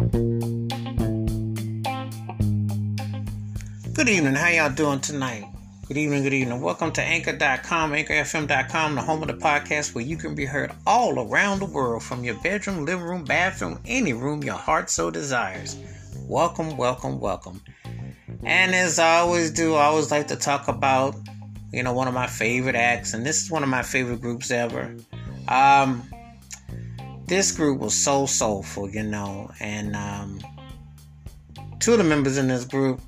Good evening. How y'all doing tonight? Good evening, good evening. Welcome to Anchor.com, AnchorFM.com, the home of the podcast where you can be heard all around the world from your bedroom, living room, bathroom, any room your heart so desires. Welcome, welcome, welcome. And as I always do, I always like to talk about, you know, one of my favorite acts, and this is one of my favorite groups ever. Um, this group was so soulful, you know, and um, two of the members in this group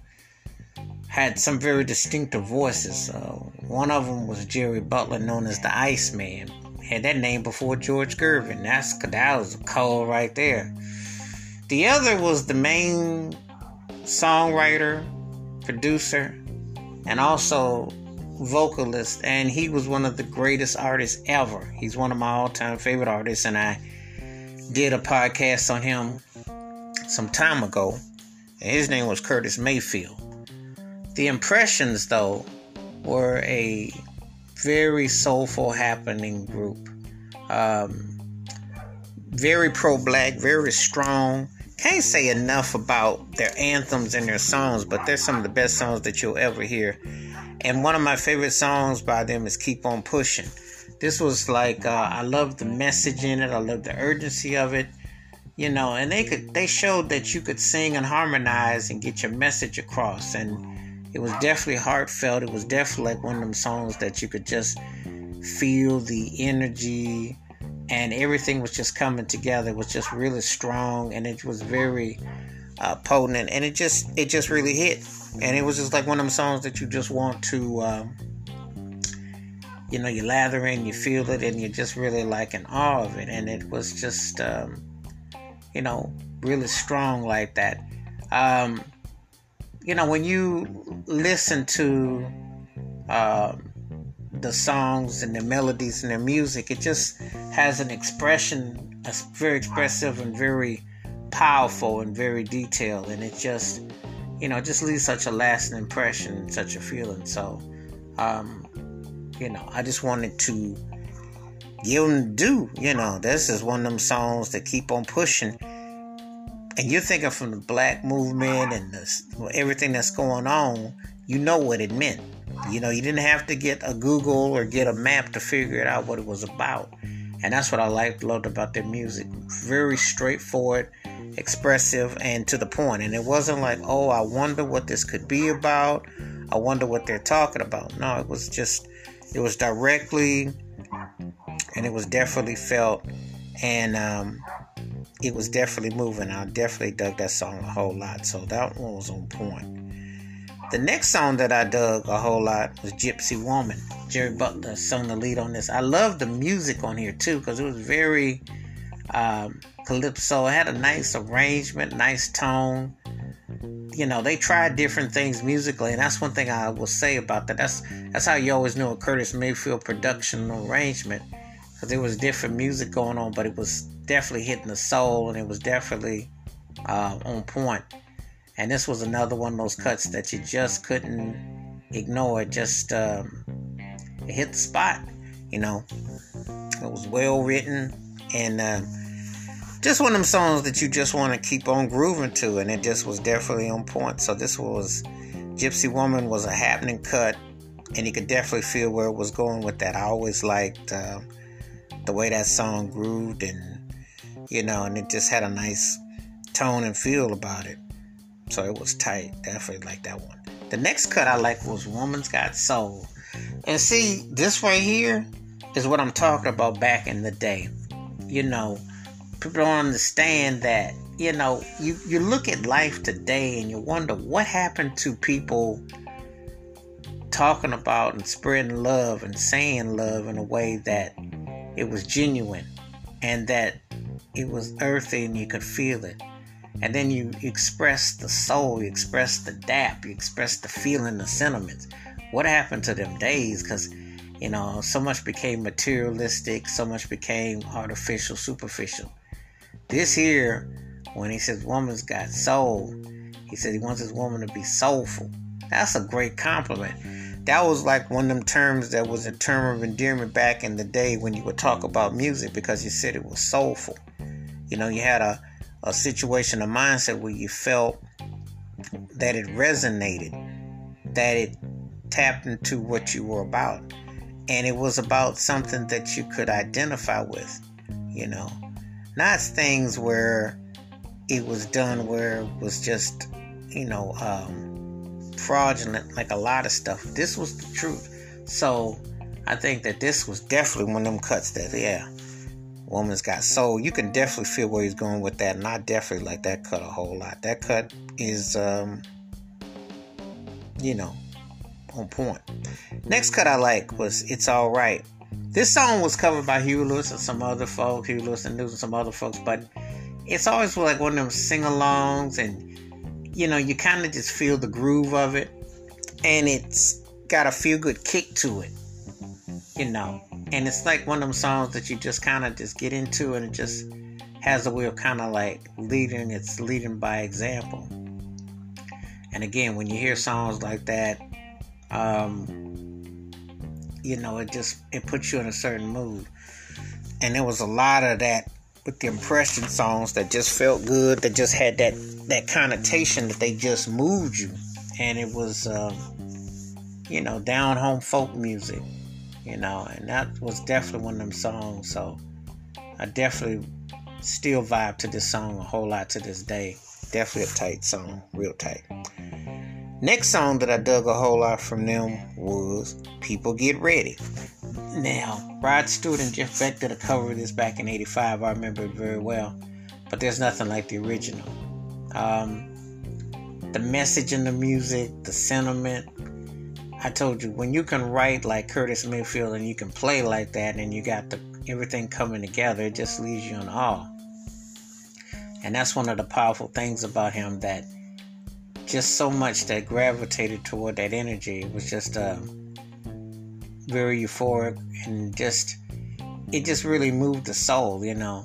had some very distinctive voices. Uh, one of them was Jerry Butler, known as the Iceman. Had that name before George Gervin. That's that was cold right there. The other was the main songwriter, producer, and also vocalist, and he was one of the greatest artists ever. He's one of my all-time favorite artists, and I did a podcast on him some time ago. And his name was Curtis Mayfield. The Impressions, though, were a very soulful, happening group. Um, very pro black, very strong. Can't say enough about their anthems and their songs, but they're some of the best songs that you'll ever hear. And one of my favorite songs by them is Keep On Pushing. This was like, uh, I love the message in it, I love the urgency of it you know and they could they showed that you could sing and harmonize and get your message across and it was definitely heartfelt. It was definitely like one of them songs that you could just feel the energy and everything was just coming together. It was just really strong and it was very uh, potent and it just it just really hit. And it was just like one of them songs that you just want to um, you know, you lather in, you feel it, and you're just really like in awe of it. And it was just, um, you know, really strong like that. Um, you know, when you listen to uh, the songs and the melodies and the music, it just has an expression, it's very expressive and very powerful and very detailed, and it just, you know, just leaves such a lasting impression, such a feeling. So, um, you know, I just wanted to give them due. You know, this is one of them songs that keep on pushing and you're thinking from the black movement and the, everything that's going on, you know what it meant. You know, you didn't have to get a Google or get a map to figure it out what it was about. And that's what I liked, loved about their music. Very straightforward, expressive, and to the point. And it wasn't like, oh, I wonder what this could be about. I wonder what they're talking about. No, it was just, it was directly, and it was definitely felt. And um, it was definitely moving. I definitely dug that song a whole lot. So that one was on point. The next song that I dug a whole lot was Gypsy Woman. Jerry Butler sung the lead on this. I love the music on here too because it was very um, calypso. It had a nice arrangement, nice tone. You know, they tried different things musically, and that's one thing I will say about that. That's that's how you always knew a Curtis Mayfield production arrangement because there was different music going on, but it was definitely hitting the soul and it was definitely uh, on point. And this was another one of those cuts that you just couldn't ignore. It just um, it hit the spot, you know. It was well written and uh, just one of them songs that you just want to keep on grooving to, and it just was definitely on point. So this was Gypsy Woman was a happening cut, and you could definitely feel where it was going with that. I always liked uh, the way that song grooved and you know, and it just had a nice tone and feel about it. So it was tight. Definitely like that one. The next cut I like was Woman's Got Soul. And see, this right here is what I'm talking about back in the day. You know, people don't understand that. You know, you, you look at life today and you wonder what happened to people talking about and spreading love and saying love in a way that it was genuine and that it was earthy and you could feel it. And then you express the soul, you express the dap, you express the feeling, the sentiments. What happened to them days? Because, you know, so much became materialistic, so much became artificial, superficial. This here, when he says woman's got soul, he said he wants his woman to be soulful. That's a great compliment that was like one of them terms that was a term of endearment back in the day when you would talk about music because you said it was soulful. You know, you had a, a situation, a mindset where you felt that it resonated, that it tapped into what you were about. And it was about something that you could identify with, you know, not things where it was done where it was just, you know, um, fraudulent, like a lot of stuff. This was the truth. So I think that this was definitely one of them cuts that, yeah, Woman's Got Soul. You can definitely feel where he's going with that, and I definitely like that cut a whole lot. That cut is, um, you know, on point. Next cut I like was It's Alright. This song was covered by Huey Lewis and some other folks, Huey Lewis and News and some other folks, but it's always like one of them sing alongs, and you know, you kind of just feel the groove of it, and it's got a feel good kick to it, you know? And it's like one of them songs that you just kind of just get into and it just has a way of kind of like leading it's leading by example. And again when you hear songs like that um you know it just it puts you in a certain mood and there was a lot of that with the impression songs that just felt good that just had that that connotation that they just moved you and it was um, you know down home folk music you know, and that was definitely one of them songs. So I definitely still vibe to this song a whole lot to this day. Definitely a tight song, real tight. Next song that I dug a whole lot from them was People Get Ready. Now, Rod Stewart and Jeff Beck did a cover of this back in 85. I remember it very well. But there's nothing like the original. Um, the message in the music, the sentiment, I told you when you can write like Curtis Mayfield and you can play like that and you got the everything coming together, it just leaves you in awe. And that's one of the powerful things about him that just so much that gravitated toward that energy. It was just uh, very euphoric and just it just really moved the soul, you know.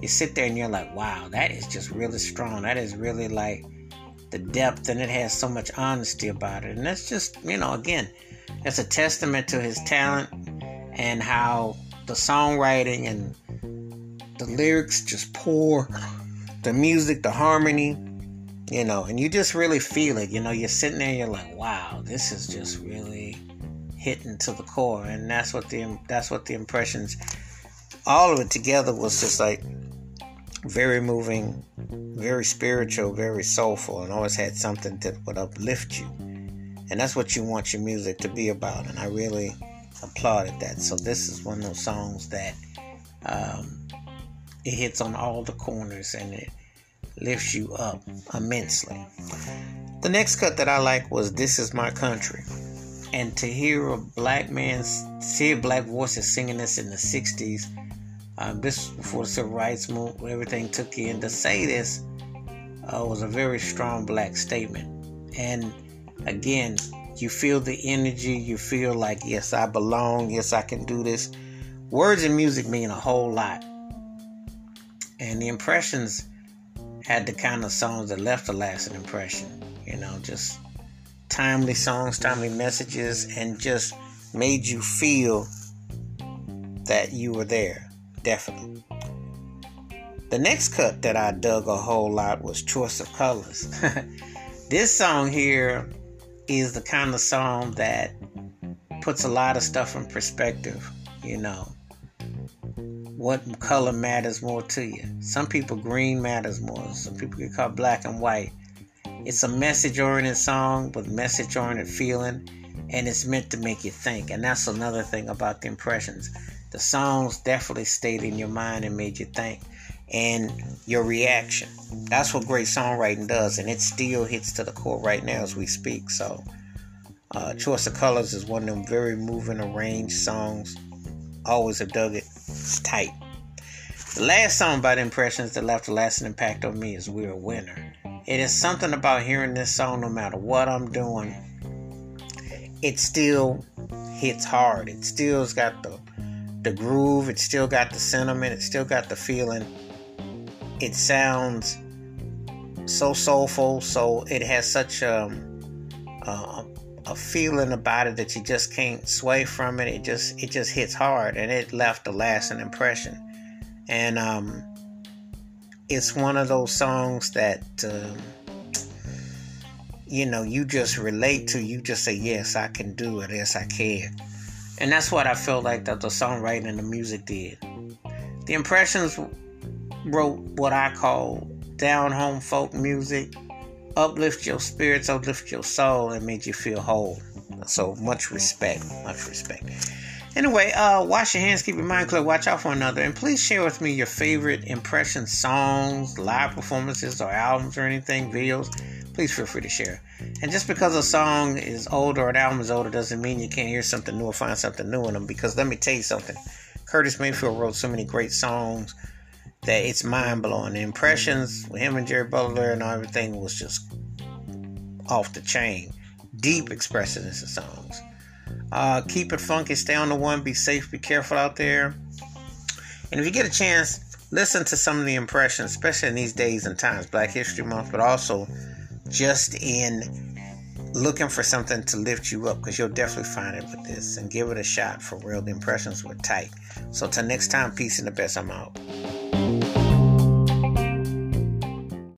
You sit there and you're like, wow, that is just really strong. That is really like the depth and it has so much honesty about it. And that's just, you know, again, that's a testament to his talent and how the songwriting and the lyrics just pour, the music, the harmony, you know, and you just really feel it. You know, you're sitting there, you're like, wow, this is just really hitting to the core, and that's what the that's what the impressions, all of it together was just like very moving, very spiritual, very soulful, and always had something that would uplift you. And that's what you want your music to be about. And I really applauded that. So this is one of those songs that um, it hits on all the corners and it lifts you up immensely. The next cut that I like was "This Is My Country," and to hear a black man, see black voices singing this in the '60s um, this before the civil rights movement, everything took in. To say this uh, was a very strong black statement. And again, you feel the energy. You feel like, yes, I belong. Yes, I can do this. Words and music mean a whole lot. And the impressions had the kind of songs that left a lasting impression. You know, just timely songs, timely messages, and just made you feel that you were there definitely. The next cut that I dug a whole lot was Choice of Colors. this song here is the kind of song that puts a lot of stuff in perspective, you know. What color matters more to you? Some people green matters more. Some people get called black and white. It's a message oriented song with message oriented feeling, and it's meant to make you think. And that's another thing about the impressions the songs definitely stayed in your mind and made you think and your reaction. That's what great songwriting does, and it still hits to the core right now as we speak. So, uh, Choice of Colors is one of them very moving, arranged songs. Always have dug it. It's tight. The last song by the Impressions that left a lasting impact on me is We're a Winner. It is something about hearing this song no matter what I'm doing. It still hits hard. It still's got the the groove, it still got the sentiment, it still got the feeling. It sounds so soulful, so it has such um, a, a feeling about it that you just can't sway from it. It just it just hits hard, and it left a lasting impression. And um, it's one of those songs that uh, you know you just relate to. You just say, "Yes, I can do it. Yes, I can." And that's what I felt like that the songwriting and the music did. The Impressions wrote what I call down home folk music, uplift your spirits, uplift your soul, and made you feel whole. So much respect, much respect. Anyway, uh, wash your hands, keep your mind clear, watch out for another, and please share with me your favorite impression songs, live performances, or albums, or anything, videos. Please feel free to share. And just because a song is older or an album is older doesn't mean you can't hear something new or find something new in them. Because let me tell you something, Curtis Mayfield wrote so many great songs that it's mind blowing. The impressions with him and Jerry Butler and everything was just off the chain. Deep expressiveness of songs. Uh, keep it funky, stay on the one, be safe, be careful out there. And if you get a chance, listen to some of the impressions, especially in these days and times, Black History Month, but also just in looking for something to lift you up because you'll definitely find it with this and give it a shot for real. The impressions were tight. So, till next time, peace and the best. I'm out.